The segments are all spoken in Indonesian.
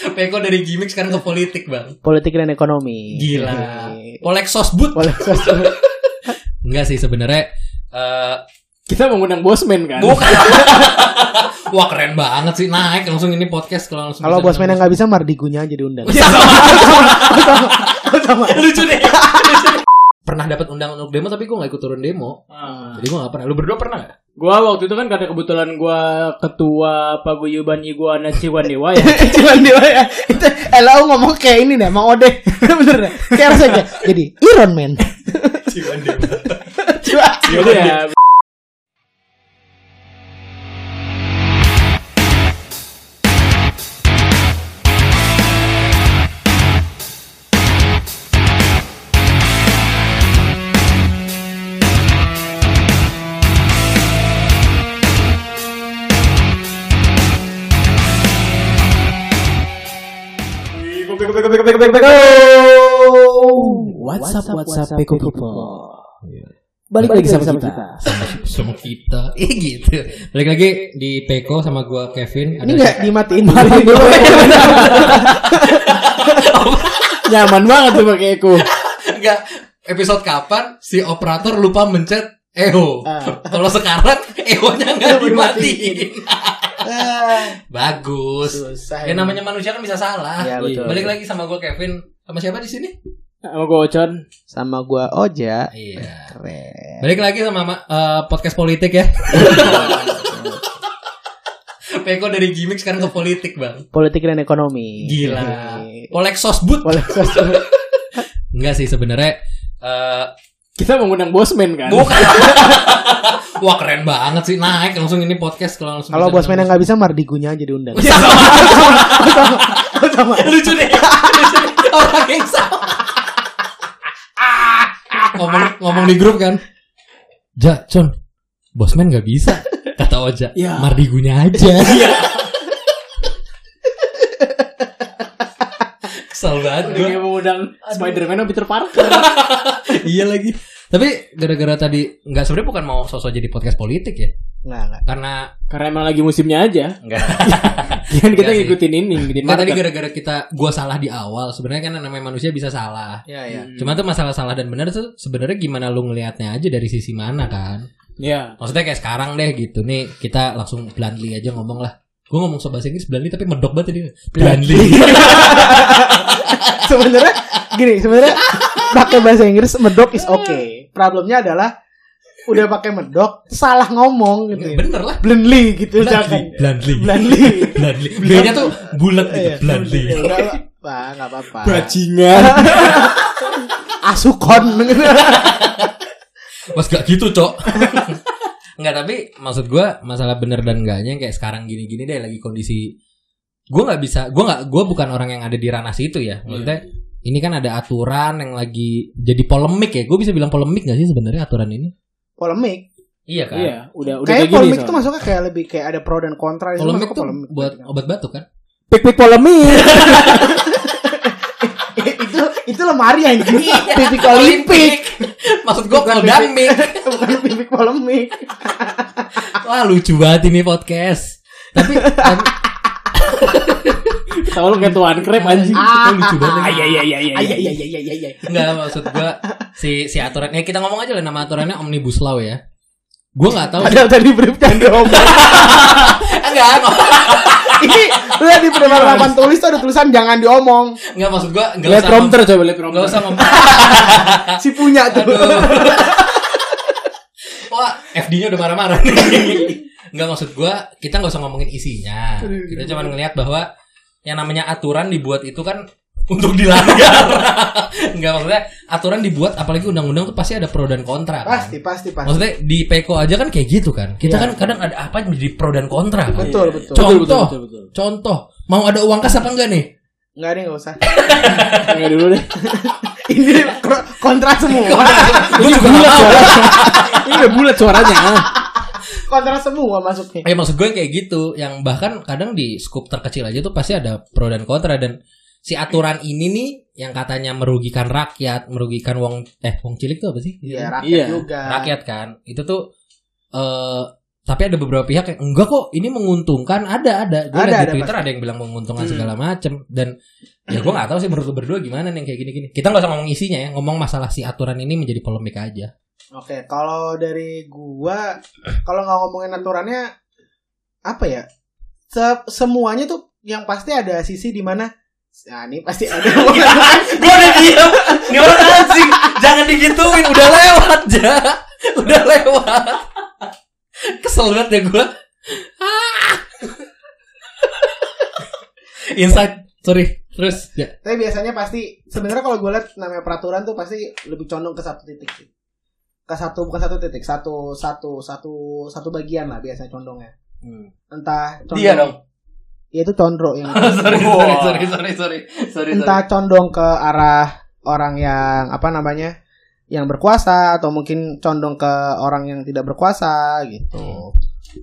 Peko dari gimmick sekarang ke politik bang. Politik dan ekonomi. Gila. Polek sosbud. Boleh Enggak sih sebenarnya. eh Kita mengundang bosman kan. bukan. Wah keren banget sih naik langsung ini podcast kalau langsung. Kalau bisa bosman yang nggak bisa Mardigunya aja diundang. sama. Lucu deh. pernah dapat undangan untuk demo tapi gue nggak ikut turun demo. Ah. Jadi gue nggak pernah. Lu berdua pernah nggak? Gua waktu itu kan karena kebetulan gua ketua paguyuban Iguana Ciwandewa ya. Cuman dia ya. Itu Elo ngomong kayak ini deh, Mang Ode. Bener deh. Kayak rasanya. Jadi Iron Man. Jadi ya WhatsApp WhatsApp Peko People. Balik lagi sama kita. sama kita. Eh gitu. Balik lagi di Peko sama gua Kevin. Ini nggak dimatiin Matiin dulu. Nyaman banget tuh pakai Eko. Enggak. Episode kapan si operator lupa mencet Eho. Ah. Kalau sekarang Eho-nya nggak dimatiin. Bagus. Susah. Ya namanya manusia kan bisa salah. Ya, betul. Balik lagi sama gua Kevin. Sama siapa di sini? Sama gue Ocon. Sama gua Oja. Iya. Keren. Balik lagi sama ma- eh, podcast politik ya. Peko dari gimmick sekarang ke politik, Bang. Politik dan ekonomi. Gila. Oke. Polek sosbud. Boleh Enggak sih sebenarnya eh Kita mengundang bosman kan. bukan. Wah keren banget sih naik langsung ini podcast kalau langsung. Kalau bosman yang nggak bisa Mardigunya aja diundang. sama. Lucu deh. Lucu deh. Orang yang sama. ngomong ngomong di grup kan. Ja, Con. Bosman nggak bisa. Kata Oja. Ya. Mardigunya aja. Kesel banget Udah gue. kayak mengundang Spider-Man sama Peter Parker. iya lagi. Tapi gara-gara tadi nggak sebenarnya bukan mau sosok jadi podcast politik ya. Nggak, nggak. Karena Karena emang lagi musimnya aja. enggak. Kan kita sih. ngikutin ini, ngikutin Enggak tadi gara-gara kita gua salah di awal. Sebenarnya kan namanya manusia bisa salah. Ya, ya. Hmm. Cuma tuh masalah salah dan benar tuh sebenarnya gimana lu ngelihatnya aja dari sisi mana kan. Ya. Maksudnya kayak sekarang deh gitu nih kita langsung bluntly aja ngomong lah. Gue ngomong bahasa Inggris bluntly tapi medok banget tadi. Bluntly. sebenarnya gini, sebenarnya pakai bahasa Inggris medok is okay. Problemnya adalah udah pakai medok salah ngomong gitu. ya. Bener lah. Bluntly gitu Bluntly. jangan. Bluntly. Bluntly. Bluntly. B-nya tuh bulat gitu. Iya. Bluntly. Ya, apa, enggak apa-apa. Bajingan. Asukon. Mas gak gitu cok Enggak tapi maksud gue masalah bener dan enggaknya kayak sekarang gini-gini deh lagi kondisi gue nggak bisa gue nggak gue bukan orang yang ada di ranah situ ya maksudnya ini kan ada aturan yang lagi jadi polemik ya gue bisa bilang polemik gak sih sebenarnya aturan ini polemik. iya kan Iya, udah udah Kayak kayak gini. polemik itu soalnya. masuknya kayak lebih kayak ada pro dan kontra. Itu polemik tuh polemik. buat obat batuk kan Pik-pik polemik. itu itu lemari yang Iya. pipik olimpik maksud gue pipik. mik bukan pipik polemik. wah lucu banget ini podcast tapi, tapi Tahu lu kayak tuan krep anjing. itu lucu banget Ah, iya iya iya iya. Ah, iya iya iya iya iya. Enggak maksud gua si si aturannya kita ngomong aja lah nama aturannya omnibus law ya. Gua nggak tahu. Ada tadi briefnya ngomong. enggak, Ini lu lihat di pedoman papan tulis tuh ada tulisan jangan diomong. enggak maksud gua enggak usah prompter coba lihat Enggak prompter. usah ngomong. Si punya tuh. Aduh. Wah, FD-nya udah marah-marah. Enggak maksud gua kita nggak usah ngomongin isinya. Kita cuma ngelihat bahwa yang namanya aturan dibuat itu kan untuk dilanggar. Enggak maksudnya aturan dibuat apalagi undang-undang tuh pasti ada pro dan kontra kan. Pasti pasti pasti. Maksudnya di Peko aja kan kayak gitu kan. Kita Iya. kan kadang ada apa menjadi pro dan kontra kan. Betul betul. Contoh, Betul, betul, betul, betul. contoh, mau ada uang kas apa enggak nih? Enggak deh enggak usah. Enggak dulu deh. Ini kontra semua. Gue juga nggak mau. Ini udah bulat suaranya. kontra semua masuknya. Ya maksud gue yang kayak gitu, yang bahkan kadang di skup terkecil aja tuh pasti ada pro dan kontra dan si aturan ini nih yang katanya merugikan rakyat, merugikan wong eh wong cilik tuh apa sih? Iya rakyat Iya. juga. Rakyat kan. Itu tuh eh tapi ada beberapa pihak yang enggak kok ini menguntungkan ada ada gue Ada, ada, di Twitter pasti. ada yang bilang menguntungkan Hmm. segala macem dan ya gue nggak tahu sih menurut lu berdua gimana nih yang kayak gini-gini kita nggak usah ngomong isinya ya ngomong masalah si aturan ini menjadi polemik aja Oke, kalau dari gua kalau nggak ngomongin aturannya apa ya? Se- semuanya tuh yang pasti ada sisi di mana Nah, ini pasti ada. gue udah diem. Ini orang anjing. Jangan digituin. Udah lewat ja. Udah lewat. Kesel banget ya gue insight. Sorry. Terus ya Tapi biasanya pasti sebenarnya kalau gue lihat namanya peraturan tuh pasti lebih condong ke satu titik sih. Ke satu bukan satu titik, satu satu satu satu bagian lah biasanya condongnya. Entah condong, Dia dong. Ya itu condro yang sorry, sorry, Wah. sorry, sorry, sorry, sorry, entah condong ke arah orang yang apa namanya yang berkuasa atau mungkin condong ke orang yang tidak berkuasa gitu.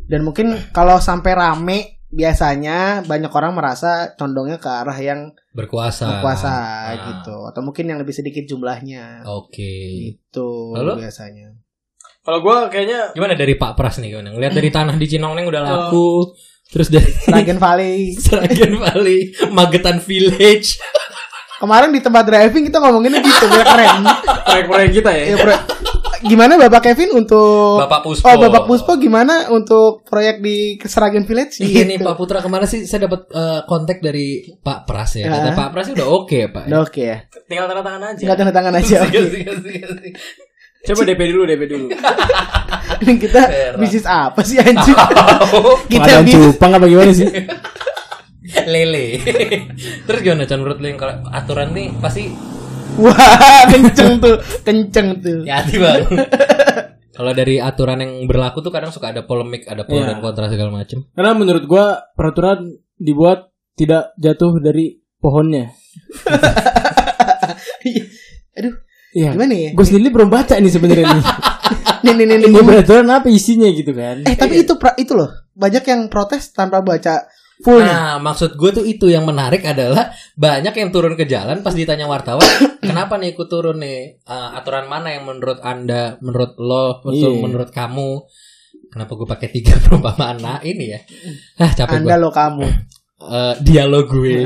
Dan mungkin kalau sampai rame biasanya banyak orang merasa condongnya ke arah yang berkuasa. berkuasa Ah. gitu atau mungkin yang lebih sedikit jumlahnya Oke. gitu Lalu? biasanya. Kalau gue kayaknya Gimana dari Pak Pras nih gimana? Ngeliat dari tanah di Cinongneng udah laku, terus dari Sragen Valley. Seragen Valley, Magetan Village. Kemarin di tempat driving kita ngomonginnya gitu biar keren. proyek-proyek kita ya. Ya, bro. Gimana Bapak Kevin untuk Bapak Puspo. Oh Bapak Puspo gimana untuk proyek di Seragen Village? Iya nih Gitu. Pak Putra kemarin sih saya dapat eh, kontak dari Pak Pras ya. Kata Ya. Pak Pras sih udah oke ya Pak. Udah oke ya. Tinggal tanda tangan aja. Tinggal tanda tangan aja. Asik. Coba DP dulu, DP dulu. Ini kita bisnis apa sih anjing? kita bisnis cupang apa gimana sih? Lele. Terus gimana Chan menurut lu yang kalau aturan nih pasti Wah, kenceng tuh, kenceng tuh. ya hati bang. kalau dari aturan yang berlaku tuh kadang suka ada polemik, ada pro Iya. dan kontra segala macem. Karena menurut gua peraturan dibuat tidak jatuh dari pohonnya. Aduh, Iya. gimana ya? Gue sendiri belum baca nih sebenarnya nih. Nih, nih, nih, nih, Ini nih. peraturan apa isinya gitu kan? Eh, tapi itu itu loh. Banyak yang protes tanpa baca fullnya. Nah, maksud gue tuh itu yang menarik adalah banyak yang turun ke jalan pas ditanya wartawan, kenapa nih ikut turun nih? Eh, aturan mana yang menurut anda, menurut lo, atau Iya. menurut kamu? Kenapa gue pakai tiga perumpamaan nah, ini ya? Ah capek gue. Anda lo kamu. Eh, dialog gue.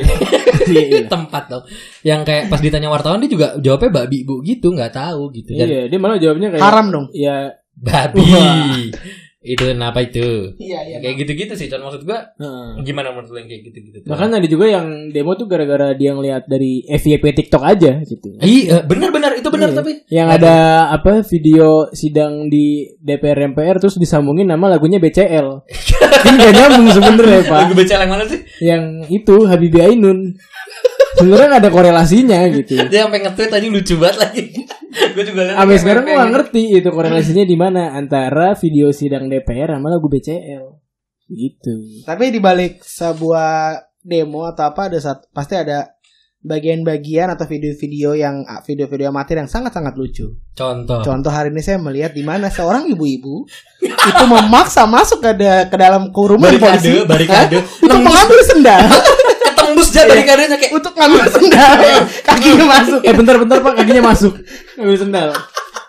Iya, iya. Tempat dong. Yang kayak pas ditanya wartawan dia juga jawabnya babi bu gitu, nggak tahu gitu. Dan Iya, dia malah jawabnya kayak Haram dong. Ya, babi. Itu kenapa itu? Iya, iya. Kayak gitu-gitu sih, Con. Maksud gue heeh. gimana menurut lo yang kayak gitu-gitu? tuh? Bahkan ada juga yang demo tuh gara-gara dia ngeliat dari FYP TikTok aja gitu. Iya, benar-benar itu benar Iya. tapi Yang ada apa video sidang di DPR MPR terus disambungin nama lagunya BCL. Kan gak nyambung sebenernya pak. lagu baca yang mana sih? Yang itu Habibie Ainun. Sebenarnya ada korelasinya gitu. Dia sampai nge-tweet tadi lucu banget lagi. gue juga lihat. Kayak sekarang gue gak ngerti itu korelasinya di mana antara video sidang DPR sama lagu BCL. Gitu. Tapi di balik sebuah demo atau apa ada sat- pasti ada bagian-bagian atau video-video yang ah, video-video amatir yang sangat-sangat lucu. Contoh. Contoh hari ini saya melihat di mana seorang ibu-ibu itu memaksa masuk ke, da- ke dalam kurungan Barikade, polisi barikade. Hah? untuk mengambil sendal Ketembus aja barikadenya kayak untuk ngambil sendal kakinya masuk Eh bentar-bentar pak kakinya masuk. Ambil sendal.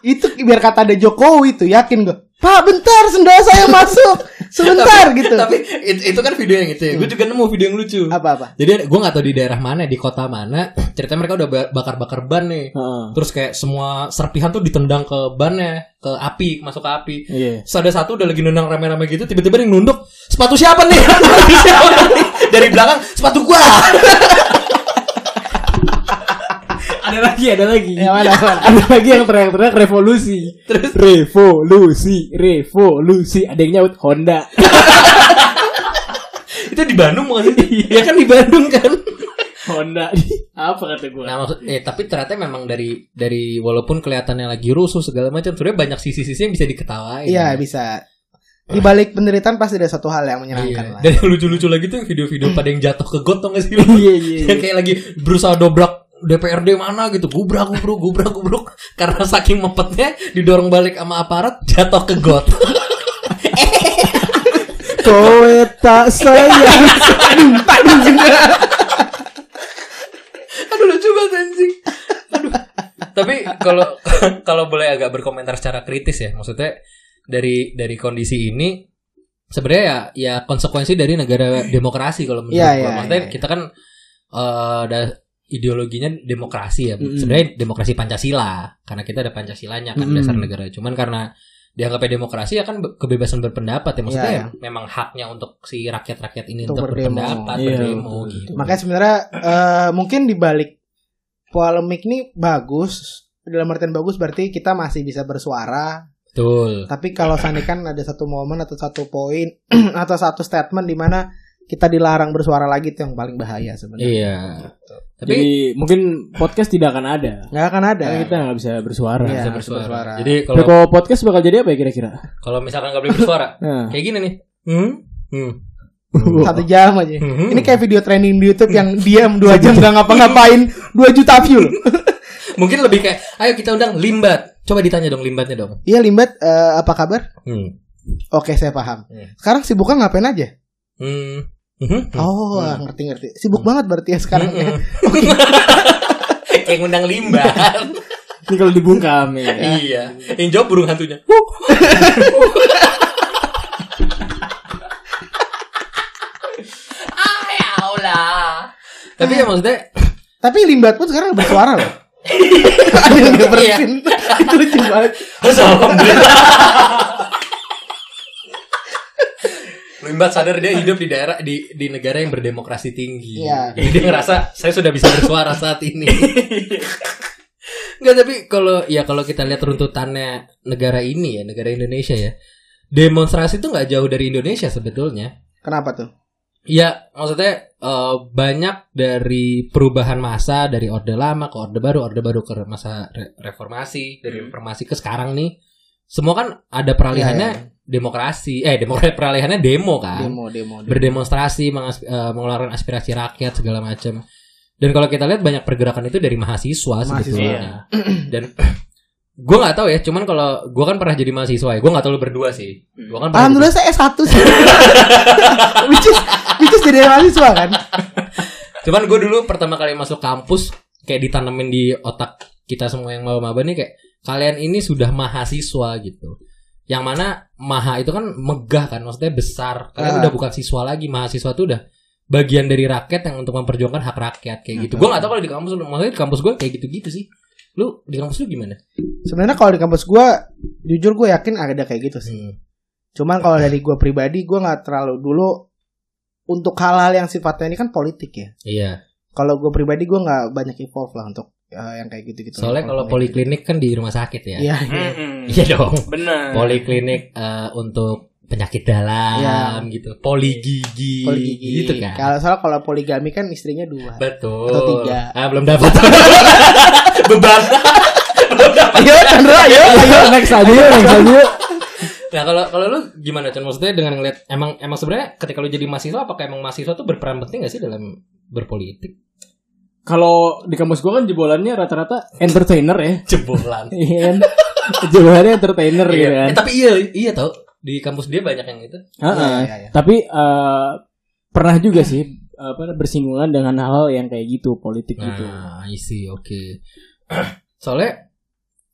itu biar kata ada Jokowi tuh yakin gue Pak bentar sendal saya masuk sebentar gitu Tapi itu, itu kan video yang itu ya. Gue juga nemu video yang lucu. apa-apa Jadi gue gak tahu di daerah mana, di kota mana. Ceritanya mereka udah ba- bakar-bakar ban nih. Heeh. Terus kayak semua serpihan tuh ditendang ke bannya, ke api, masuk ke api. Iya. Terus ada satu udah lagi nendang rame-rame gitu, tiba-tiba dia nunduk, sepatu siapa nih? Sepatu siapa nih? Dari belakang, sepatu gua. Ada lagi, ada lagi. yang mana, mana? ada lagi yang teriak-teriak revolusi. Terus Revolusi, revolusi. Ada yang nyaut Honda. itu di Bandung bukan sih? Iya kan di Bandung kan. Honda. Apa kata gue? Nah maksud, eh tapi ternyata memang dari dari walaupun kelihatannya lagi rusuh segala macam, sebenarnya banyak sisi-sisi yang bisa diketawain. iya bisa di balik penderitaan pasti ada satu hal yang menyenangkan Iya. lah. Dan yang lucu-lucu lagi tuh video-video pada yang jatuh ke got tau gak sih? Iya, iya, yang kayak lagi berusaha dobrak DPRD mana gitu. Gubrak gubruk gubrak gubruk karena saking mepetnya didorong balik sama aparat jatuh ke got. Kowe tak sayang. aduh lucu banget anjing. Aduh. Tapi kalau kalau boleh agak berkomentar secara kritis ya. Maksudnya dari dari kondisi ini sebenarnya ya ya konsekuensi dari negara demokrasi kalau menurut Iya, gua. iya, Maksudnya iya. kita kan ada ideologinya demokrasi ya. Mm-mm. Sebenarnya demokrasi Pancasila karena kita ada Pancasilanya kan Mm-mm. dasar negara. Cuman karena dianggapnya demokrasi ya kan be- kebebasan berpendapat ya maksudnya Iya, ya memang haknya untuk si rakyat-rakyat ini Untuk untuk, berdemo. berpendapat, Iya, berdemo gitu. Makanya sebenarnya eh, mungkin di balik polemik ini bagus dalam artian bagus berarti kita masih bisa bersuara. Betul. Tapi kalau seandainya kan ada satu momen atau satu poin atau satu statement di mana kita dilarang bersuara lagi itu yang paling bahaya sebenarnya. Iya. Tapi Jadi mungkin podcast tidak akan ada. Nggak akan ada. Karena kita nggak bisa bersuara. Iya. bisa bersuara. bersuara. Jadi kalau kalau podcast bakal jadi apa ya kira-kira? kalau misalkan nggak boleh bersuara Nah. kayak gini nih. Hmm? Hmm. Satu jam aja. Hmm. Ini kayak video training di YouTube yang diam dua jam nggak ngapa-ngapain 2 juta view loh. Mungkin lebih kayak ayo kita undang Limbat. Coba ditanya dong Limbatnya dong. Iya Limbat eh, apa kabar? Hmm. Oke saya paham. Hmm. Sekarang sibuknya ngapain aja? Hmm. Mhm. Oh Hmm. ngerti ngerti. Sibuk banget berarti ya sekarang. ya. Hmm. Kayak ngundang Limbat. Ini kalau dibungkam ya. iya. Yang jawab burung hantunya. ah ya Allah. Tapi ya maksudnya Tapi Limbat pun sekarang bersuara loh. Ada yang Iya. bersin. Itu lucu banget. Alhamdulillah. Limbat sadar dia hidup di daerah di di negara yang berdemokrasi tinggi. Iya. Jadi dia ngerasa saya sudah bisa bersuara saat ini. Enggak tapi kalau ya kalau kita lihat runtutannya negara ini ya, negara Indonesia ya. Demonstrasi itu nggak jauh dari Indonesia sebetulnya. Kenapa tuh? Ya, maksudnya eh, banyak dari perubahan masa dari orde lama ke orde baru, orde baru ke masa re- reformasi, dari reformasi ke sekarang nih. Semua kan ada peralihannya Iya, demokrasi, eh demokrasi peralihannya demo kan. Demo, demo, demo. Berdemonstrasi, mengas- eh, mengeluarkan aspirasi rakyat segala macam. Dan kalau kita lihat banyak pergerakan itu dari mahasiswa, Mahasiswa. sebetulnya. Dan gue nggak tahu ya, cuman kalau gue kan pernah jadi mahasiswa ya, gue nggak tahu lu berdua sih. Gua kan pernah Alhamdulillah saya S1 sih. which is, is jadi mahasiswa kan. Cuman gue dulu pertama kali masuk kampus kayak ditanemin di otak kita semua yang maba-maba nih kayak kalian ini sudah mahasiswa gitu. Yang mana maha itu kan megah kan, maksudnya besar. Kalian Ah. udah bukan siswa lagi, mahasiswa tuh udah bagian dari rakyat yang untuk memperjuangkan hak rakyat kayak gitu. Gue gak tahu kalau di kampus lu, maksudnya di kampus gue kayak gitu-gitu sih. Lu di kampus lu gimana? Sebenarnya kalau di kampus gua jujur gue yakin ada kayak gitu sih. Hmm. Cuman kalau dari gue pribadi gue nggak terlalu dulu untuk hal-hal yang sifatnya ini kan politik ya. Iya. Kalau gue pribadi gue nggak banyak involve lah untuk eh, yang kayak gitu-gitu. Soalnya kalau poliklinik kan di rumah sakit ya. Iya. iya. Iya dong. Benar. Poliklinik eh, untuk penyakit dalam gitu. Poligigi. Poligigi. Gitu kan. Kalau soal kalau poligami kan istrinya dua. Betul. Atau tiga. Ah, belum dapat. Beban. belum dapat. Ayo Chandra, ayo, ayo. next aja yuk, next aja yuk. Nah, kalau kalau lu gimana Chan? Maksudnya dengan ngeliat emang emang sebenarnya ketika lu jadi mahasiswa apakah emang mahasiswa tuh berperan penting gak sih dalam berpolitik? Kalau di kampus gua kan jebolannya rata-rata entertainer ya. Jebolan. Iya kan? Jebolannya entertainer gitu kan. Eh, tapi iya iya tau di kampus dia banyak yang itu. Heeh. Iya, iya, iya. Tapi eh, pernah juga sih apa bersinggungan dengan hal-hal yang kayak gitu politik gitu. Nah, isi oke. Soalnya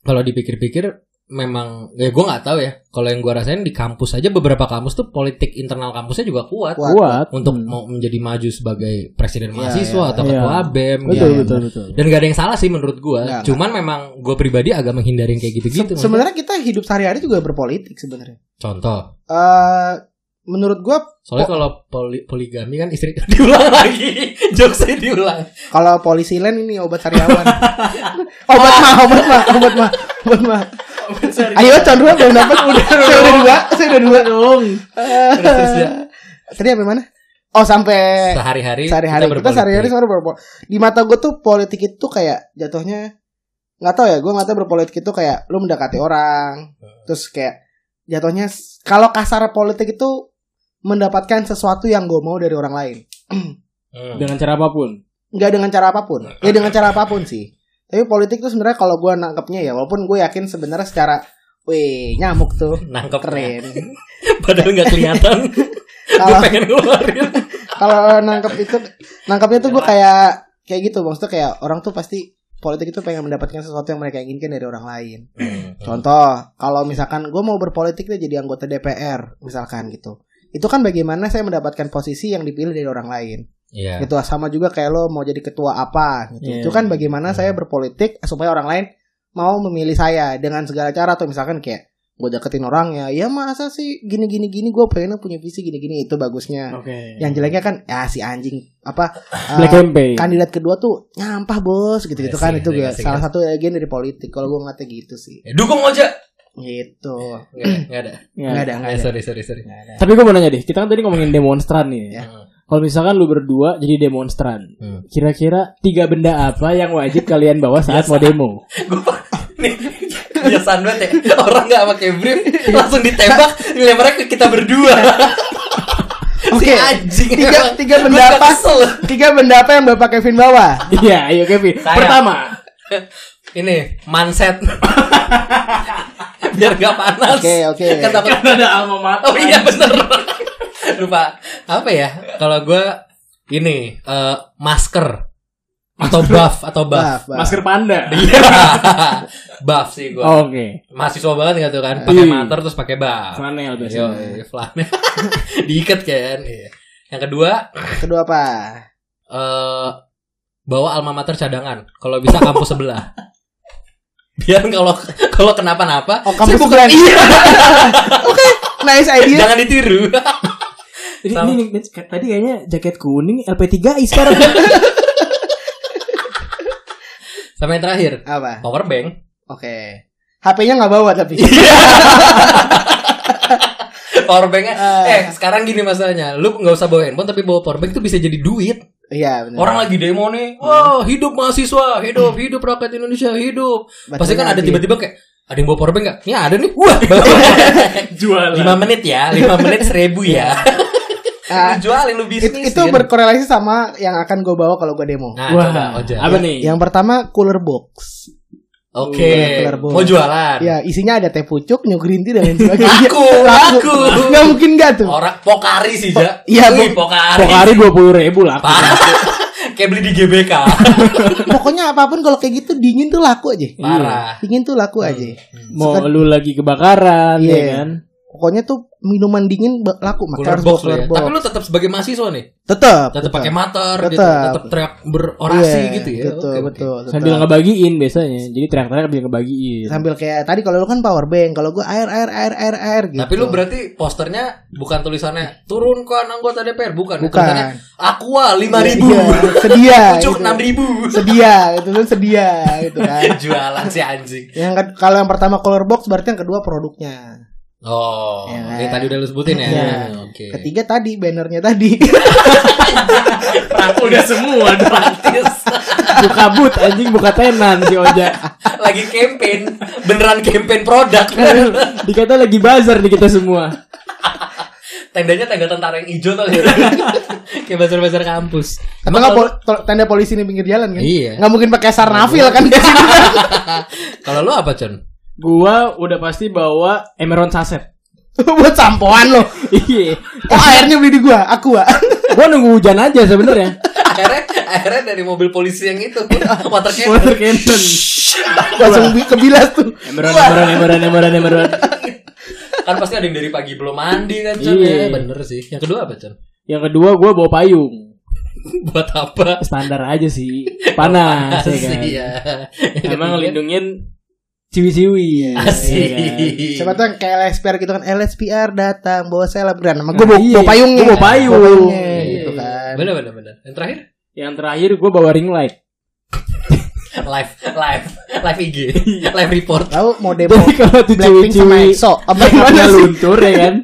kalau dipikir-pikir memang ya gue nggak tahu ya. Kalau yang gue rasain di kampus aja beberapa kampus tuh politik internal kampusnya juga kuat. Kuat. Kuat untuk Hmm. mau menjadi maju sebagai presiden Iya, mahasiswa iya, atau iya. ketua BEM betul gitu. betul betul. Dan gak ada yang salah sih menurut gua. Nggak, Cuman memang gue pribadi agak menghindari yang kayak gitu-gitu. Se- Sebenarnya kita hidup sehari-hari juga berpolitik sebenarnya. Contoh. Eh menurut gue Soalnya kalau poli- poligami kan istri diulang lagi. Jokesnya diulang. kalau polisi lain ini obat sariawan. obat mah, obat mah, obat mah, obat mah. Ayo Chandra belum dapat udah saya udah dua, saya udah dua dong. Ya. Tadi sampai mana? Oh sampai Sehari-hari sehari-hari kita sehari-hari sebenarnya berpolitik. Di mata gue tuh politik itu kayak jatuhnya nggak tahu ya, gue nggak tahu berpolitik itu kayak lu mendekati orang, terus kayak jatuhnya kalau kasar politik itu mendapatkan sesuatu yang gue mau dari orang lain. Hmm. Dengan cara apa pun. nggak dengan cara apa pun ya dengan cara apa pun sih tapi politik tuh sebenarnya kalau gue nangkepnya ya walaupun gue yakin sebenarnya secara wih nyamuk tuh Nangkep keren Padahal nggak kelihatan. kalau pengen ngeluarin. kalau nangkep itu nangkepnya tuh gue kayak kayak gitu maksudnya kayak orang tuh pasti politik itu pengen mendapatkan sesuatu yang mereka inginkan dari orang lain Hmm. contoh kalau misalkan gue mau berpolitik deh jadi anggota DPR misalkan gitu itu kan bagaimana saya mendapatkan posisi yang dipilih dari orang lain. Iya. Gitu sama juga kayak lo mau jadi ketua apa gitu. Iya. Itu kan bagaimana saya berpolitik supaya orang lain mau memilih saya dengan segala cara atau misalkan kayak gue deketin orangnya ya masa sih gini gini gini gue pengen punya visi gini gini itu bagusnya Oke. yang jeleknya kan ya si anjing apa Black eh, campaign. kandidat kedua tuh nyampah bos gitu gitu Iya kan sih, itu iya gue sih, salah iya. satu bagian dari politik kalau gue ngeliatnya gitu sih Eh, dukung aja. Gitu Enggak, enggak ada. Ya. nggak ada nggak Eh, ada sorry, sorry, sorry. Nggak ada. Tapi gue mau nanya deh, kita kan tadi ngomongin demonstran nih. Ya. Hmm. Kalau misalkan lu berdua jadi demonstran, Hmm. kira-kira tiga benda apa yang wajib kalian bawa saat mau demo? Gua nih kebiasaan banget ya orang nggak pakai brief langsung ditembak dilemparnya ke kita berdua Oke. si anjing Tiga- tiga benda apa? tiga benda apa yang bapak Kevin bawa Iya, ayo Kevin. Saya. Pertama, ini manset biar nggak panas Oke, oke. kan takut kan ada alma mater. oh iya bener lupa apa ya kalau gue ini eh, masker atau buff atau buff Bah, bah. Masker panda. Iya, buff sih gue. Oke. Mahasiswa banget nggak tuh kan, pakai Iya. mater terus pakai buff. Flanel Yo, biasanya. flanel. Diikat kan. Iya. Yang kedua, kedua apa eh bawa alma mater cadangan. Kalau bisa kampus sebelah. Biar kalau kalau kenapa-napa, Oh, saya bukan iya, nice idea jangan ditiru. Ini, Sama. ini, ini, tadi kayaknya jaket kuning LP3I sekarang. Sama yang terakhir, apa power bank. oke HP-nya nggak bawa tapi Power banknya, Ah. eh sekarang gini masalahnya, lu nggak usah bawa handphone tapi bawa power bank itu bisa jadi duit. Iya benar Orang lagi demo nih, wah hidup mahasiswa, hidup, hidup rakyat Indonesia, hidup. Pasti kan ada Baterainya tiba-tiba kayak ada yang bawa power bank gak? Ini ada nih, wah. Jualan. lima menit ya, lima menit seribu ya. Ah, lu jualin lu itu, bisnis. itu berkorelasi sama yang akan gue bawa kalau gue demo Nah, Wah, coba apa nih? yang pertama cooler box Oke, Cooler box. mau jualan. ya isinya ada teh pucuk new green tea dan lain sebagainya Laku, laku. nggak mungkin nggak tuh Orang pokari sih, Ja. Iya, Bu. pokari. Pokari dua puluh ribu lah. Parah. Kayak beli di GBK. pokoknya apa pun kalau kayak gitu dingin tuh laku aja Parah. dingin tuh laku aja Mau Suka- lu lagi kebakaran, Iya. ya kan? Pokoknya tuh minuman dingin laku Cooler maka harus box ya. box Tapi lu tetap sebagai mahasiswa nih. tetap Tetap pakai mater gitu. Tetap. Teriak berorasi Iya, gitu ya. betul oke. betul tetap. Sambil ngebagiin biasanya. Jadi teriak-teriak sambil ngebagiin. sambil kayak tadi kalau lu kan power bank kalau gue air air air air air gitu Tapi lu berarti posternya bukan tulisannya turunkan anggota DPR, bukan. Bukan. Tulisannya Aqua 5000. Iya, sedia Pucuk gitu. 6000. sedia itu tuh sedia gitu kan Jualan si anjing. yang kalau yang pertama color box berarti yang kedua produknya Oh, Iya. ini tadi udah lu sebutin ya. Iya. Oke. ketiga tadi bannernya tadi Udah semua dong. Praktis. Buka but anjing buka tenan si Oja. Lagi campaign, beneran campaign produk. Dikata lagi bazar nih kita semua. Tendanya tenda tentara yang hijau tuh. Kayak bazar-bazar kampus. Atau Emang nggak pol- tenda polisi di pinggir jalan kan? Iya. Nggak mungkin pakai sarnafil kan di sini kan? Kalau lu apa, Con? Gua udah pasti bawa Emeron saset. Buat sampoan lo. Iya. Oh airnya beli di gua, aqua. Gua nunggu hujan aja sebenarnya. akhirnya akhirnya dari mobil polisi yang itu water cannon. Water cannon. Langsung bi- kebilas tuh. Emeron, Emeron, Emeron, Emeron, Emeron. kan pasti ada yang dari pagi belum mandi kan Con Iya. ya bener sih yang kedua apa Con Yang kedua gua bawa payung. buat apa Standar aja sih. Panas ya kan. Iya. Emang ngelindungin ciwi-ciwi. Asik. ya kan? Siapa tuh yang kayak LSPR gitu kan LSPR datang bawa selebgram nama gue bawa, Iya, bawa payungnya gua bawa payung. Payungnya, Iya, gitu iya. kan bener bener bener yang terakhir Yang terakhir gua bawa ring light. live live live IG live report Tahu mau demo Jadi kalau tuh Blackpink sama EXO apa sih? luntur ya kan.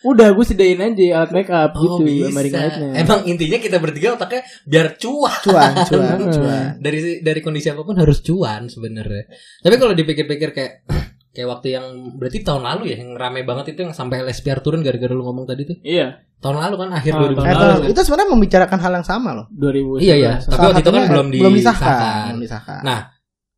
Udah gue sedain aja alat make up oh gitu bisa lightnya. emang intinya kita bertiga otaknya biar cuan Cuan, cuan, cuan. dari dari kondisi apa pun harus cuan sebenarnya tapi kalau dipikir-pikir kayak kayak waktu yang berarti tahun lalu ya yang rame banget itu yang sampai LSPR turun gara-gara lu ngomong tadi tuh Iya, tahun lalu kan akhir Ah, 2019 tahun Eh, lalu. kan? itu sebenarnya membicarakan hal yang sama loh. 2000. Iya, iya. Tapi waktu itu kan belum belum disahkan. disahkan. Belum disahkan. Nah,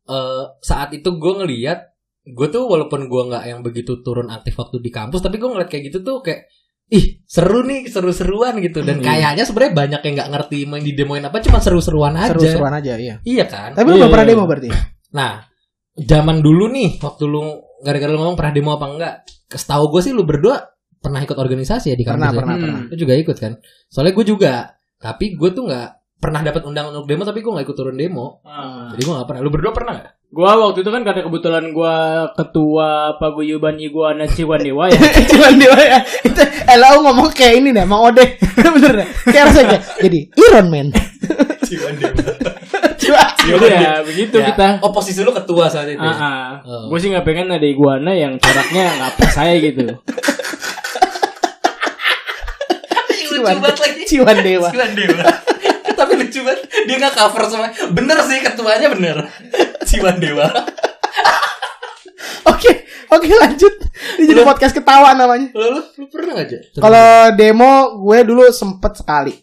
eh, saat itu gue ngeliat gue tuh walaupun gue nggak yang begitu turun aktif waktu di kampus tapi gue ngeliat kayak gitu tuh kayak ih seru nih seru-seruan gitu dan Hmm. kayaknya sebenarnya banyak yang nggak ngerti main di demoin apa cuma seru-seruan aja Seru-seruan aja, iya. iya kan Tapi lu Iya, belum pernah iya. demo berarti? nah zaman dulu nih waktu lu gara-gara lu ngomong pernah demo apa enggak setahu gue sih lu berdua pernah ikut organisasi ya di kampus Pernah, ya? pernah, Hmm. pernah. Lu juga ikut kan? Soalnya gue juga, tapi gue tuh nggak pernah dapat undangan untuk demo, tapi gue nggak ikut turun demo. Ah. Jadi gue nggak pernah. Lu berdua pernah nggak? Gua waktu itu kan karena kebetulan gua ketua paguyuban iguana Ciwandewa ya. Cuman dia ya. Itu eh lo ngomong kayak ini deh, Mang Ode. Bener deh. Kayak rasanya. Jadi Iron Man. Cuma Jadi ya begitu Ya, kita. Oh posisi lu ketua saat itu. Ah, ya? ah. Oh. Gue sih nggak pengen ada iguana yang coraknya nggak pas saya gitu. Ciwan, lagi. Ciwan Dewa. Ciwan Dewa. Tapi lucu banget. Dia nggak cover sama. Bener sih ketuanya bener. Ciwan Dewa. Oke, oke lanjut. Ini jadi Lu- podcast ketawa namanya. Lu, lu, lu pernah aja? Kalau demo gue dulu sempet sekali.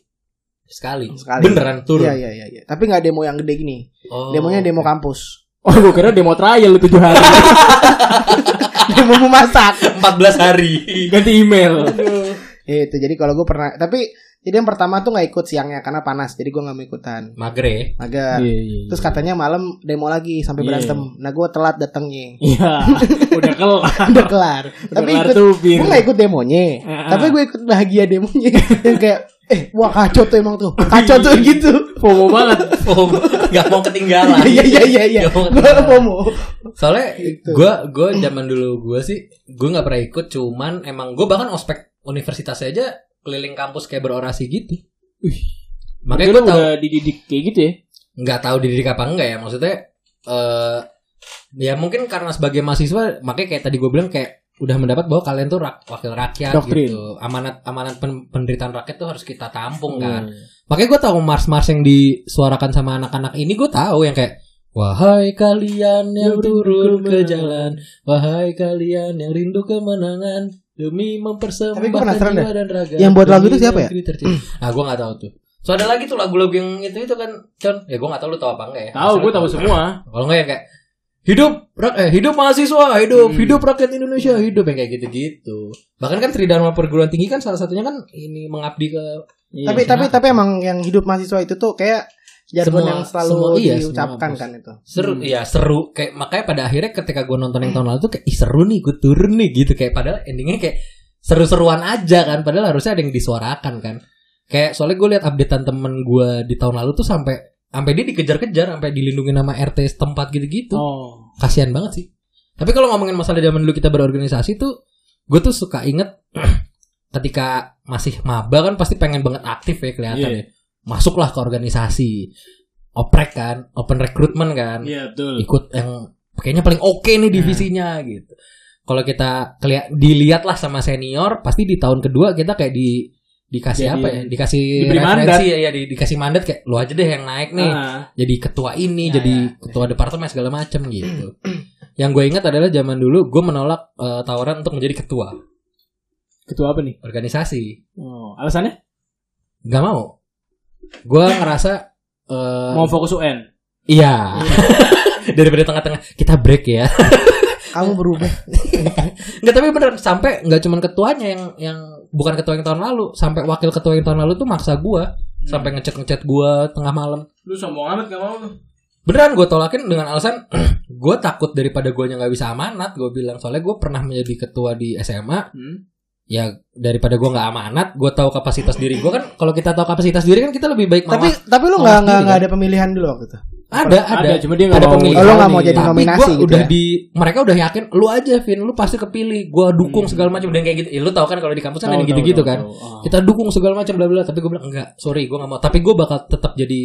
sekali. Sekali. Beneran turun. Iya iya iya. iya. Tapi nggak demo yang gede gini. Oh. Demonya demo kampus. Oh, gue kira demo trial tujuh hari demo memasak. 14 hari. ganti email. Itu jadi kalau gue pernah. Tapi jadi yang pertama tuh nggak ikut siangnya karena panas. Jadi gue nggak mau ikutan. Magre. Mager. Iya, iya, Terus katanya malam demo lagi sampai Iya. berantem. Nah gue telat datangnya. Iya, udah kelar. Udah kelar. tapi kelar ikut, gue gak ikut demonya. Ah. Tapi gue ikut bahagia demonya. Yang kayak eh wah kacau tuh emang tuh. Kacau tuh gitu. FOMO banget. Oh, gak mau ketinggalan. Iya iya iya iya. Gak mau Gue. FOMO. Soalnya Gitu. gue gue zaman dulu gue sih gue nggak pernah ikut cuman emang gue bahkan ospek universitas aja keliling kampus kayak berorasi gitu. Makanya Makanya gue tahu dididik kayak gitu ya. nggak tahu dididik apa enggak ya maksudnya eh ya mungkin karena sebagai mahasiswa makanya kayak tadi gue bilang kayak udah mendapat bahwa kalian tuh rak- wakil rakyat Doktrin. gitu amanat amanat pen- penderitaan rakyat tuh harus kita tampung kan Hmm. makanya gue tahu mars mars yang disuarakan sama anak-anak ini gue tahu yang kayak Wahai kalian yang turun ke jalan Wahai kalian yang rindu kemenangan Demi mempersembahkan jiwa dan raga Yang buat lagu itu siapa ya? Nah gue gak tahu tuh So ada lagi tuh lagu-lagu yang itu itu kan Con Ya gue gak tahu lu tahu apa enggak ya Tahu, gue tahu semua. Kalau enggak ya kayak Hidup eh hidup mahasiswa, hidup, Hmm. hidup rakyat Indonesia, hidup yang kayak gitu-gitu. Bahkan kan Tridharma perguruan tinggi kan salah satunya kan ini mengabdi ke Iya. Tapi tapi tapi emang yang hidup mahasiswa itu tuh kayak jargon Semua- yang selalu semua- iya, diucapkan semua kan itu. seru Hmm. ya seru kayak makanya pada akhirnya ketika gue nonton yang tahun lalu tuh kayak Ih, seru nih gue turun nih gitu kayak padahal endingnya kayak seru-seruan aja kan padahal harusnya ada yang disuarakan kan kayak soalnya gue lihat updatean temen gue di tahun lalu tuh sampai sampai dia dikejar-kejar sampai dilindungi nama RT setempat gitu-gitu Oh. kasihan banget sih tapi kalau ngomongin masalah zaman dulu kita berorganisasi tuh gue tuh suka inget ketika masih maba kan pasti pengen banget aktif ya kelihatan Iya. ya masuklah ke organisasi oprek kan open recruitment kan Iya, betul. ikut yang kayaknya paling oke nih divisinya gitu. Kalau kita kelihat dilihat lah sama senior, pasti di tahun kedua kita kayak di dikasih Jadi- apa ya? Dikasih diberi referensi ya, ya di, dikasih mandat kayak lu aja deh yang naik nih. Ah. Jadi ketua ini, Ya, jadi ya. ketua departemen segala macam gitu. yang gue ingat adalah zaman dulu gue menolak eh, tawaran untuk menjadi ketua Ketua apa nih? organisasi. Oh, alasannya? Gak mau. Gue ngerasa eh, Mau fokus UN. iya. Daripada tengah-tengah kita break ya. Kamu berubah. Enggak tapi bener sampai nggak cuman ketuanya yang yang bukan ketua yang tahun lalu, sampai wakil ketua yang tahun lalu tuh maksa gua sampai ngechat ngechat gua tengah malam. Lu sombong amat gak mau lu. Beneran gue tolakin dengan alasan gue takut daripada guanya nggak bisa amanat. Gue bilang soalnya gue pernah menjadi ketua di SMA. Hmm. Ya daripada gue nggak amanat, gue tahu kapasitas diri gue kan. Kalau kita tahu kapasitas diri kan kita lebih baik tapi mawas. tapi lu nggak nggak kan? ada pemilihan dulu waktu itu. ada ada. Ada, cuma dia nggak ada mau. pemilihan. Oh, lu nggak mau jadi Tapi nominasi gua gitu udah ya? di mereka udah yakin lu aja Vin lu pasti kepilih gua dukung Hmm. segala macam dan kayak gitu ya, lu tahu kan kalau di kampus kan ada tahu, gitu-gitu tahu, kan tahu. Ah. kita dukung segala macam bla bla tapi gue bilang enggak sorry gue nggak mau tapi gue bakal tetap jadi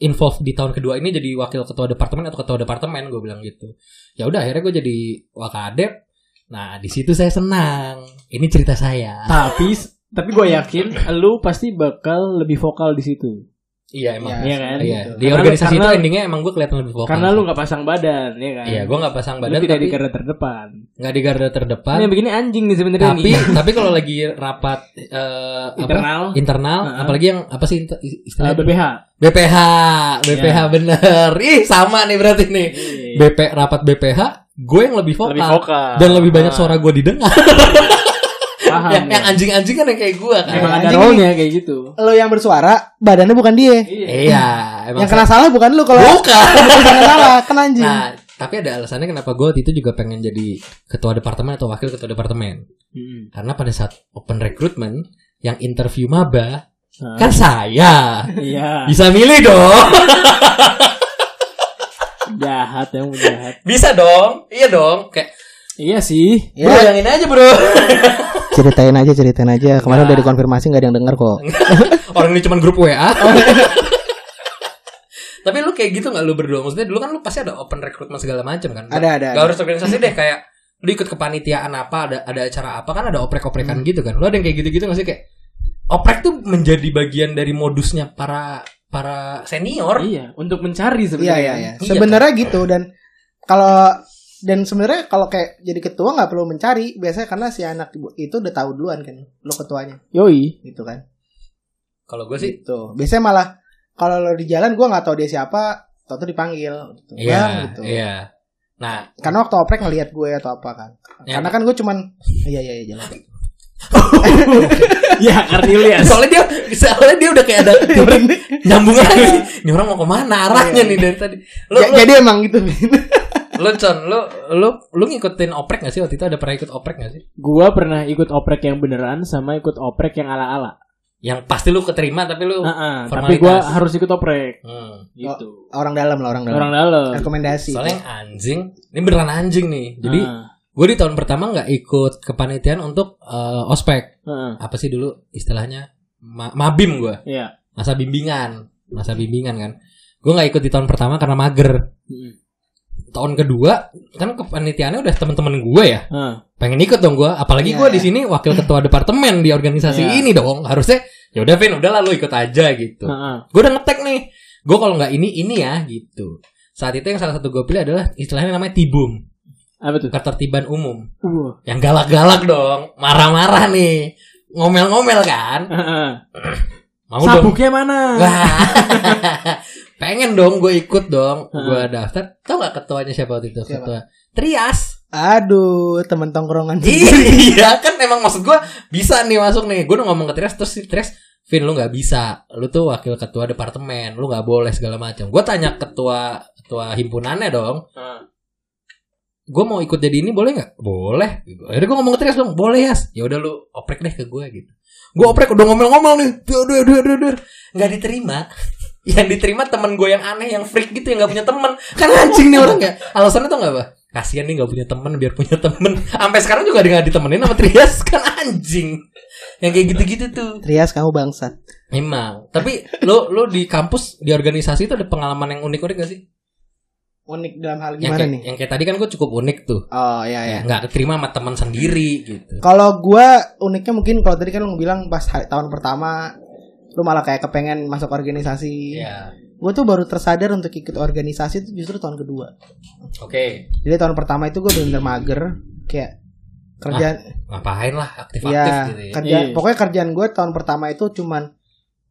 involved di tahun kedua ini jadi wakil ketua departemen atau ketua departemen gue bilang gitu ya udah akhirnya gue jadi wakadep nah di situ saya senang ini cerita saya Tapi tapi gue yakin lu pasti bakal lebih vokal di situ. iya emang Iya kan? iya gitu. di Karena- organisasi karena- itu endingnya emang gue kelihatan lebih vokal Karena lu nggak pasang badan, ya kan? iya gue nggak pasang Lu badan tidak tapi di garda terdepan. nggak di garda terdepan Ini yang begini anjing nih sebenarnya tapi nih. tapi kalau lagi rapat eh, apa? Internal. internal Heeh. apalagi yang apa sih inter- Uh, istilahnya BPH. BPH BPH Ya. bener ih sama nih berarti nih Iya. BP rapat BPH gue yang lebih vokal, Lebih vokal. dan lebih banyak Ah. suara gue didengar Paham. yang, ya. yang anjing-anjing kan yang kayak gue kan Emang ada role-nya kayak gitu. Lo yang bersuara, badannya bukan dia. iya emang Yang kena salah bukan lu kalau bukan bukan kena salah, kena anjing. nah tapi ada alasannya kenapa gue waktu itu juga pengen jadi ketua departemen atau wakil ketua departemen Hmm. Karena pada saat open recruitment yang interview maba Nah, kan saya. Iya. Bisa milih dong. Jahat ya, jahat. Bisa dong. Iya dong. Kayak Iya sih. bro Ya, yang ini aja bro. ceritain aja, ceritain aja. Kemarin Nah. udah dikonfirmasi nggak ada yang denger kok. Orang ini cuma grup WA. Tapi lu kayak gitu nggak lu berdua? Maksudnya dulu kan lu pasti ada open recruitment segala macam kan? Ada, ada, Gak ada. harus organisasi deh kayak lu ikut kepanitiaan apa ada ada acara apa kan ada oprek-oprekan gitu kan? Lu ada yang kayak gitu-gitu nggak sih kayak oprek tuh menjadi bagian dari modusnya para para senior. Iya, untuk mencari Iya, sebenarnya. iya, iya. Iya, Sebenarnya gitu dan kalau dan sebenarnya kalau kayak jadi ketua nggak perlu mencari biasanya karena si anak itu udah tahu duluan kan lo ketuanya Yoi. gitu kan Kalau gue sih gitu biasanya malah kalau lo di jalan gue nggak tahu dia siapa tau tuh dipanggil gitu. iya Bang, gitu. iya. Nah, karena waktu oprek ngelihat gue atau apa kan Ya. karena kan gue cuman iya iya iya jalan ya, Cornelius. soalnya dia soalnya dia udah kayak ada nyambung lagi. Ini orang mau ke mana arahnya nih dari tadi. Lu, Ja- lu, jadi emang gitu lu Con, lu lu lu ngikutin oprek gak sih waktu itu ada pernah ikut oprek gak sih? Gua pernah ikut oprek yang beneran sama ikut oprek yang ala-ala. Yang pasti lu keterima tapi lu tapi gua harus ikut oprek. Hmm. Gitu. orang dalam lah orang dalam Orang dalam. rekomendasi Soalnya yang anjing, ini beneran anjing nih. Jadi gue di tahun pertama nggak ikut kepanitiaan untuk eh, ospek. heeh. Apa sih dulu istilahnya? Ma- mabim gue, Iya. masa bimbingan, masa bimbingan kan. Gue nggak ikut di tahun pertama karena mager. Heeh. Tahun kedua kan kepanitiaannya udah temen-temen gue ya. Heeh. Pengen ikut dong gue. Apalagi gue Iya. di sini wakil ketua departemen di organisasi Iya. ini dong. Harusnya ya udah Vin, udah lalu ikut aja gitu. Heeh. gue udah ngetek nih gue kalau nggak ini ini ya gitu saat itu yang salah satu gue pilih adalah istilahnya namanya tibum Apa tuh? ketertiban umum. Uh. yang galak-galak dong. Marah-marah nih. Ngomel-ngomel kan? Heeh. mau dong. Sabuknya mana? Wah. pengen dong gue ikut dong. Gue daftar. Tau gak ketuanya siapa waktu itu? Siapa? ketua Trias. Aduh temen tongkrongan iya kan emang maksud gue bisa nih masuk nih. Gue udah ngomong ke Trias terus si Trias Vin lu nggak bisa. Lu tuh wakil ketua departemen. Lu nggak boleh segala macam. Gue tanya ketua ketua himpunannya dong. Heeh. Gue mau ikut jadi ini boleh nggak? Boleh. Akhirnya gue ngomong ke Trias dong. Boleh ya ya udah lu oprek deh ke gue gitu. Gue oprek udah ngomel-ngomel nih. Duh, duh, duh, duh, duh. nggak diterima. Yang diterima temen gue yang aneh yang freak gitu yang nggak punya temen kan anjing nih orang ya. Alasannya tuh nggak apa? Kasian nih nggak punya temen biar punya temen sampai sekarang juga dia nggak ditemenin sama Trias. Kan anjing. Yang kayak gitu-gitu tuh. Trias kamu bangsat. Memang. Tapi lo lo di kampus di organisasi itu ada pengalaman yang unik-unik gak sih unik dalam hal yang gimana kayak, nih yang kayak tadi kan gue cukup unik tuh oh iya iya ya nggak keterima sama teman sendiri gitu Kalau gua uniknya mungkin kalau tadi kan lu bilang pas hari, tahun pertama lu malah kayak kepengen masuk organisasi. ya Gue tuh baru tersadar untuk ikut organisasi itu justru tahun kedua. oke Jadi tahun pertama itu gue bener-bener mager kayak kerjaan ngapain lah aktif-aktif ya, gitu ya kerja Iya. pokoknya kerjaan gue tahun pertama itu cuman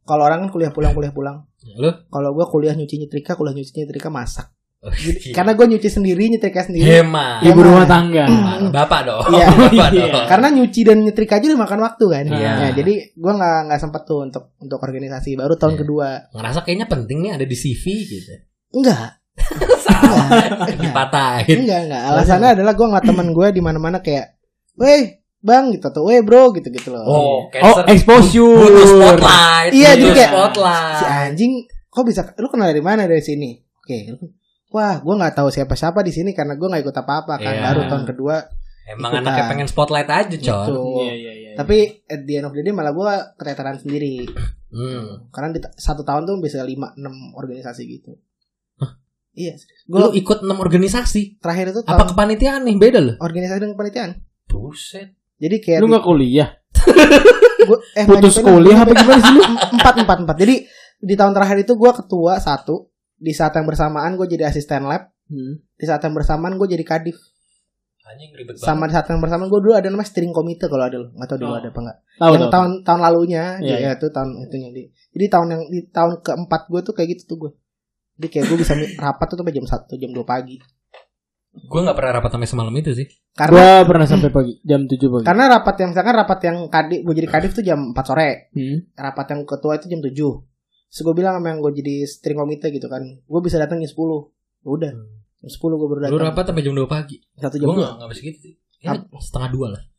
kalau orang kan kuliah pulang kuliah pulang. lu Kalau gue kuliah nyuci nyetrika, kuliah nyuci nyetrika masak. Oh, Karena gue nyuci sendiri, nyetrika sendiri. hemat Ibu Emang. rumah tangga. bapak dong Iya. bapak Iya. dong Karena nyuci dan nyetrika aja udah makan waktu kan. Iya. Ya, jadi gue nggak nggak sempet tuh untuk untuk organisasi. Baru tahun Iya. kedua. ngerasa kayaknya penting nih ada di CV gitu Enggak. salah dipatahin Enggak, enggak. Alasannya adalah gue ngeliat temen gue di mana-mana kayak, weh, bang gitu tuh, weh bro gitu gitu loh. oh Oh, cancer exposure. butuh spotlight Iya, jadi kayak- spotlight Si anjing, kok bisa? Lu kenal dari mana dari sini? Oke. Wah, gue nggak tahu siapa-siapa di sini karena gue nggak ikut apa-apa kan. Iya. Baru tahun kedua. emang Ikutan. anaknya pengen spotlight aja con Gitu. Iya, iya, iya. Tapi at the end of the day malah gue keteteran sendiri. hmm. Karena di satu tahun tuh bisa 5 6 organisasi gitu. Iya, lu gue ikut enam organisasi terakhir itu apa tahun kepanitiaan nih beda loh organisasi dan kepanitiaan. buset Jadi kayak Lu di- gak kuliah? gua- eh Putus kuliah apa gimana sih lu? empat empat empat jadi di tahun terakhir itu gue ketua satu di saat yang bersamaan gue jadi asisten lab. Hmm. di saat yang bersamaan gue jadi kadif. Anjing ribet banget. Sama di saat yang bersamaan gue dulu ada namanya steering komite kalau ada lo. Nggak tahu dulu Oh. ada apa enggak Tahu yang tahu. tahun tahun lalunya Iya, ya, itu tahun itunya di jadi tahun yang di tahun keempat gue tuh kayak gitu tuh gue jadi kayak gue bisa rapat tuh sampai jam satu jam dua pagi. Gue nggak pernah rapat sampai semalam itu sih. Karena Gua pernah sampai pagi jam 7 pagi. karena rapat yang misalkan rapat yang kadif gue jadi kadif tuh jam 4 sore. Hmm. rapat yang ketua itu jam 7 Terus gue bilang sama yang gue jadi steering komite gitu kan Gue bisa datang jam 10 Udah Jam 10 gue baru lu datang rapat sampai jam 2 pagi Satu gue jam dua nggak bisa gitu sih ya, setengah dua lah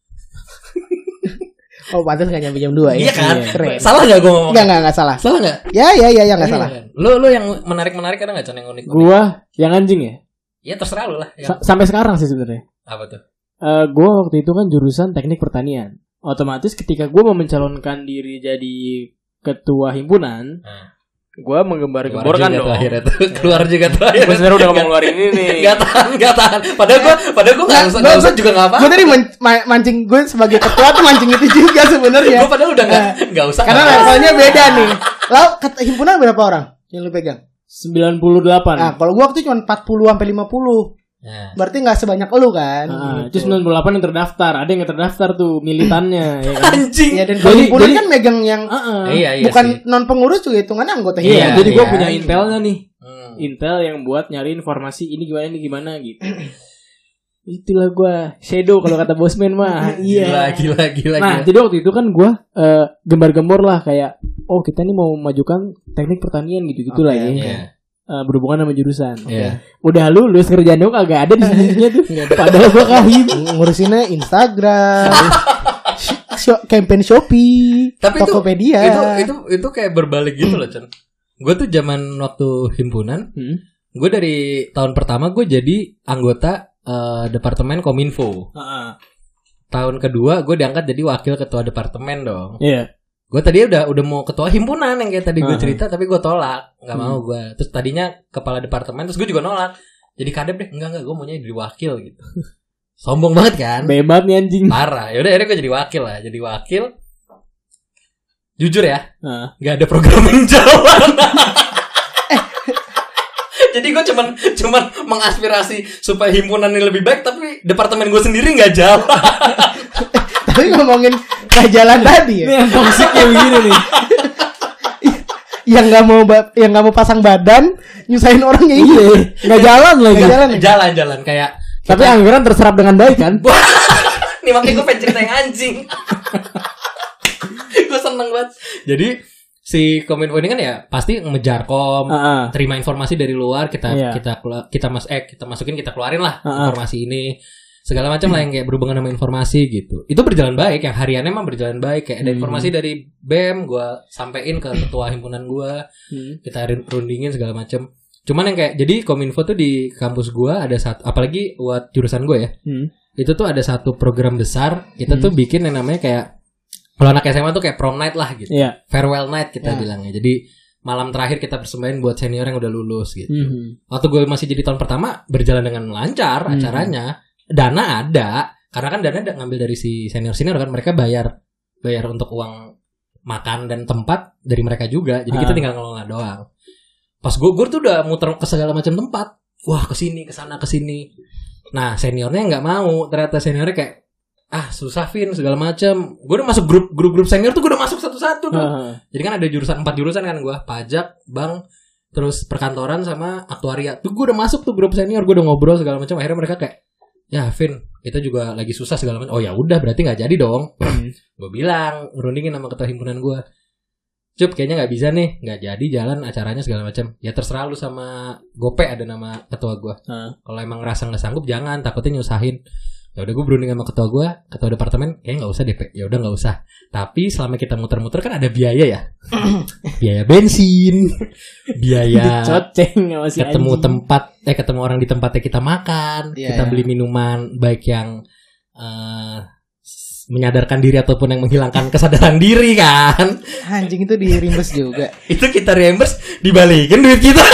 Oh, pantas gak nyampe jam 2 ya. Iya kan? Keren. Salah nggak gue ngomong? Enggak, enggak, enggak salah. Salah nggak? Ya, ya, ya, ya, enggak Iya salah. kan? Lu lu yang menarik menarik ada nggak Con yang unik? Gua yang anjing ya. Ya terserah lu lah. Yang, Sa- sampai sekarang sih sebenarnya. apa tuh? Eh gua waktu itu kan jurusan teknik pertanian. Otomatis ketika gua mau mencalonkan diri jadi ketua himpunan, Nah. gua Keluar menggembar-gemborkan dong. tuh akhirnya tuh. Keluar juga tuh akhirnya. Gua sebenarnya udah mau ngeluarin ini nih. Gak tahan, gak tahan. Padahal gue, padahal gue nggak usah, nggak usah juga nggak apa. Gue tadi men- ma- mancing gue sebagai ketua tuh mancing itu juga sebenarnya. Gue padahal udah nggak, nggak usah. Karena nggak levelnya beda nih. Lalu kata himpunan berapa orang yang lu pegang? 98. Nah, kalau gua waktu itu cuma 40 sampai 50. Nah, Berarti nggak sebanyak lu kan? Ah, Gitu. itu 98 yang terdaftar. Ada yang terdaftar tuh militannya ya kan. anjing. Iya, dan Jadi- jadi- kan megang yang Heeh. Iya, iya bukan sih. non pengurus juga hitungannya anggota Iya, Iya, jadi gua iya. punya intelnya nih. Hmm. Intel yang buat nyari informasi ini gimana ini gimana gitu. Itulah gua shadow kalau kata bosman mah. Gila, Iya. gila, gila, Nah, gila. jadi waktu itu kan gua eh, gembar-gembor lah kayak oh kita nih mau memajukan teknik pertanian gitu-gitu lah ya. Iya, Eh, berhubungan sama jurusan. iya. Udah lulus kerjaan dong kagak ada di sini tuh. Padahal gua kahim. ngurusinnya Instagram, sh- sh- campaign Shopee, Tapi itu, Tokopedia. itu, itu, itu kayak berbalik gitu loh, Chan. Gue tuh zaman waktu himpunan, Hmm. gue dari tahun pertama gue jadi anggota eh, departemen kominfo. Tahun kedua gue diangkat jadi wakil ketua departemen dong. Iya. Gue tadi udah udah mau ketua himpunan yang kayak tadi gue Aha. cerita, tapi gue tolak, nggak Hmm. mau gue. Terus tadinya kepala departemen, terus gue juga nolak. Jadi kadep deh, enggak enggak, gue maunya jadi wakil gitu. Sombong banget kan? Bebat nih anjing. Parah. Yaudah akhirnya gue jadi wakil lah, jadi wakil. Jujur ya, Nah. nggak ada programming jalan. Jadi gue cuman cuman mengaspirasi supaya himpunan ini lebih baik, tapi departemen gue sendiri nggak jalan. Tapi ngomongin gak jalan tadi Ini ya, yang toksiknya begini nih. yang nggak mau yang nggak mau pasang badan, nyusahin orang ya Iya, nggak jalan lagi. Nggak jalan ya? Jalan-jalan kayak Tapi anggaran terserap dengan baik kan? Nih makanya gue pengen cerita yang anjing Gue seneng banget Jadi si Kominfo ini kan ya pasti ngejar kom Ah, ah. terima informasi dari luar kita Iya. kita kita mas eh kita masukin kita keluarin lah Ah, ah. informasi ini segala macam lah yang kayak berhubungan sama informasi gitu itu berjalan baik yang hariannya emang berjalan baik kayak ada Hmm. informasi dari bem gue sampein ke ketua himpunan gue Hmm. kita run- rundingin segala macam cuman yang kayak jadi kominfo tuh di kampus gue ada satu apalagi buat jurusan gue ya Hmm. itu tuh ada satu program besar kita tuh bikin yang namanya kayak kalau anak SMA tuh kayak prom night lah gitu Iya. farewell night kita Ya. bilangnya jadi malam terakhir kita persembahin buat senior yang udah lulus gitu Mhm. waktu gue masih jadi tahun pertama berjalan dengan lancar Hmm. acaranya dana ada karena kan dana ada ngambil dari si senior senior kan mereka bayar bayar untuk uang makan dan tempat dari mereka juga jadi kita Ah. tinggal ngelola doang pas gue gue tuh udah muter ke segala macam tempat wah ke sini ke sana ke sini nah seniornya nggak mau ternyata seniornya kayak ah susah Vin segala macam gue udah masuk grup grup grup senior tuh gue udah masuk satu-satu tuh Ah. jadi kan ada jurusan empat jurusan kan gue pajak, bank, terus perkantoran sama aktuaria. Tuh gue udah masuk tuh grup senior, gue udah ngobrol segala macam. Akhirnya mereka kayak, ya Vin, kita juga lagi susah segala macam. Oh ya udah, berarti nggak jadi dong. Hmm. gue bilang, ngerundingin sama ketua himpunan gue. Cup, kayaknya nggak bisa nih, nggak jadi jalan acaranya segala macam. Ya terserah lu sama Gope ada nama ketua gue. Ah. Kalau emang ngerasa nggak sanggup, jangan takutnya nyusahin. Ya udah gue berunding sama ketua gue, ketua departemen, kayaknya nggak usah Pe. ya udah nggak usah. Tapi selama kita muter-muter kan ada biaya ya, biaya bensin, biaya ketemu anjing. tempat, eh ketemu orang di tempatnya kita makan, Iya, kita iya. beli minuman baik yang eh, s- menyadarkan diri ataupun yang menghilangkan kesadaran diri kan, Anjing itu dirimbes juga. itu kita reimburse dibalikin duit kita.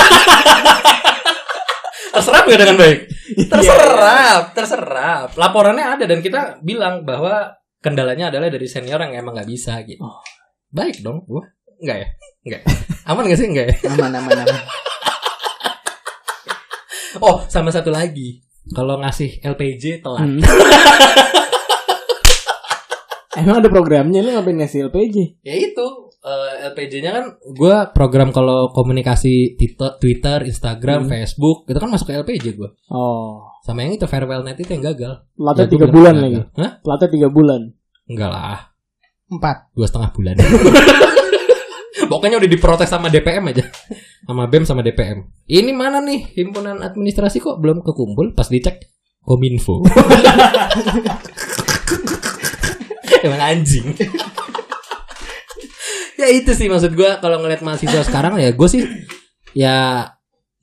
terserap nggak dengan baik? Terserap, terserap. Laporannya ada dan kita bilang bahwa kendalanya adalah dari senior yang emang nggak bisa gitu. Oh. Baik dong, gua enggak ya? Enggak. Aman gak sih? Enggak ya? Aman aman aman. Oh, sama satu lagi. Kalau ngasih LPG telat. Hmm. Emang ada programnya lu ngapain ngasih LPG? Ya itu eh, LPG-nya kan gua program kalau komunikasi Twitter, Twitter Instagram, Hmm. Facebook itu kan masuk ke LPG gua. Oh, Sama yang itu farewell night itu yang gagal. latih gua tiga bulan gagal. lagi. Hah? Latih tiga bulan. Enggak lah, Empat. dua setengah bulan. Pokoknya udah diprotes sama DPM aja, sama BEM sama DPM. Ini mana nih himpunan administrasi kok belum kekumpul? Pas dicek Kominfo. Emang anjing. ya itu sih maksud gua kalau ngeliat mahasiswa sekarang ya gue sih ya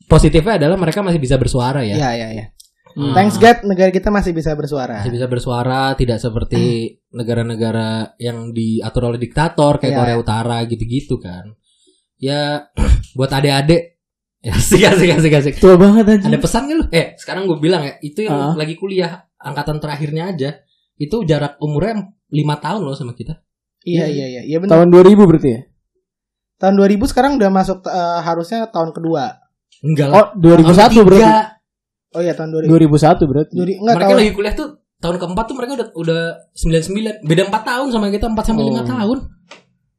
positifnya adalah mereka masih bisa bersuara ya. Iya iya iya. Hmm. Thanks God negara kita masih bisa bersuara. Masih bisa bersuara tidak seperti negara-negara yang diatur oleh diktator kayak Iya. Korea Utara gitu-gitu kan. Ya buat adik-adik ya asik asik asik asik. Tua banget aja. Ada pesan gak lu? Eh, sekarang gue bilang ya, itu yang Ah. lagi kuliah angkatan terakhirnya aja, itu jarak umurnya 5 tahun loh sama kita. Iya iya iya. Iya benar. Tahun 2000 berarti ya? Tahun 2000 sekarang udah masuk eh, harusnya tahun kedua. Enggak lah. Oh, 2001 berarti. Oh iya tahun 2000. 2001 berarti. Duri, enggak mereka tahun lagi kuliah tuh tahun keempat tuh mereka udah udah 99. Beda 4 tahun sama kita 4 sampai 5 Oh. tahun.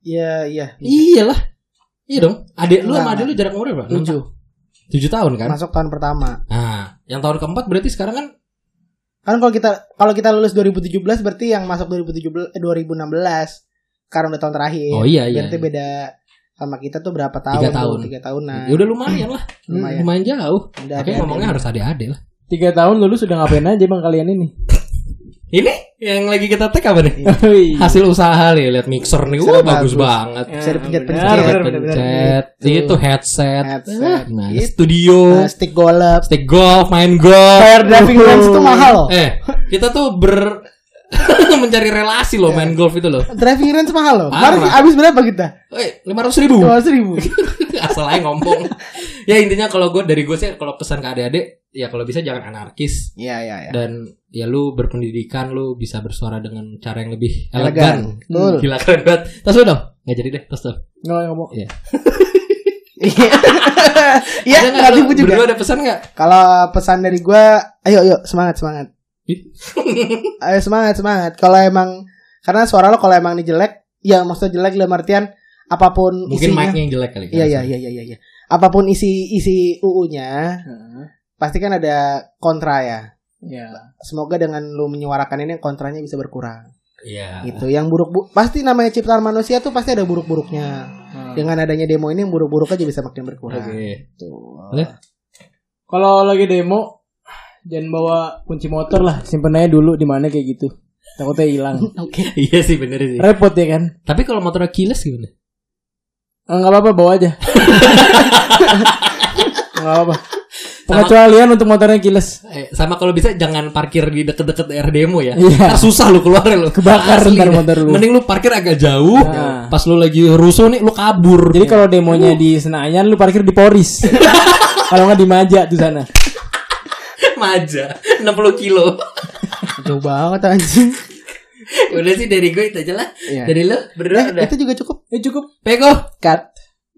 Iya iya. Iyalah. Iya dong. Adik lu sama adik lu jarak umurnya berapa? Enam Tujuh. tahun. 7 tahun kan? Masuk tahun pertama. Nah, yang tahun keempat berarti sekarang kan Kan kalau kita kalau kita lulus 2017 berarti yang masuk 2017 eh, 2016. Sekarang udah tahun terakhir. Oh iya iya. Berarti beda sama kita tuh berapa tahun? Tiga tahun. Tiga tahunan. Ya udah lumayan lah. Lumayan. Lumayan jauh. Udah Tapi ngomongnya harus adik-adik lah. Tiga tahun lulus sudah ngapain aja bang kalian ini? Ini yang lagi kita tag apa nih? Wih. Hasil usaha nih, lihat mixer nih. Wah, bagus, bagus. banget. Bisa dipencet-pencet. Benar, Pencet. Pencet. Itu headset. Headset. Nah, Gitu. studio, Nah, stick golf. stick golf, main golf. Bayar driving range itu mahal loh. Eh, kita tuh ber mencari relasi loh main golf itu loh. Driving range mahal loh. Kemarin habis berapa kita? Eh, lima ratus ribu. Dua ribu. Asal aja ngomong. ya intinya kalau gue dari gue sih kalau pesan ke adik-adik, ya kalau bisa jangan anarkis Iya iya iya. dan ya lu berpendidikan lu bisa bersuara dengan cara yang lebih Elegan. Betul. Gila keren banget. Tos lu dong. Nggak jadi deh, tos dong. Nggak ngomong. Iya. Iya, Ada nggak juga. Berdua ada pesan nggak? Kalau pesan dari gue, ayo ayo semangat semangat. Ayo semangat semangat. Kalau emang karena suara lo kalau emang ini jelek, ya maksudnya jelek dalam artian apa pun Mungkin isinya. mic-nya yang jelek kali. Iya iya iya iya iya. iya. Apa pun isi isi UU-nya, pasti kan ada kontra ya. Ya. Semoga dengan lu menyuarakan ini kontranya bisa berkurang. Iya. Gitu. Yang buruk bu pasti namanya ciptaan manusia tuh pasti ada buruk-buruknya. Dengan adanya demo ini yang buruk-buruk aja bisa makin berkurang. Oke. Tuh. Boleh? Kalau lagi demo jangan bawa kunci motor lah, simpen aja dulu di mana kayak gitu. Takutnya hilang. Oke. Iya sih bener sih. Repot ya kan? Tapi kalau motornya keyless gimana? Enggak apa-apa bawa aja. Enggak apa-apa. Pengecualian untuk motornya kiles. Eh, sama kalau bisa jangan parkir di deket-deket daerah demo ya. Iya. Ntar susah lu keluar lu. Kebakar Asli ntar motor lu. Mending lu parkir agak jauh. Nah. Pas lu lagi rusuh nih lu kabur. Jadi kalau demonya di Senayan lu parkir di Poris. kalau nggak di Maja tuh sana. Maja 60 kilo. Jauh banget anjing. Udah sih dari gue itu aja lah. Iya. Dari lu berdua Eh, udah. itu juga cukup. Eh cukup. Peko. Cut.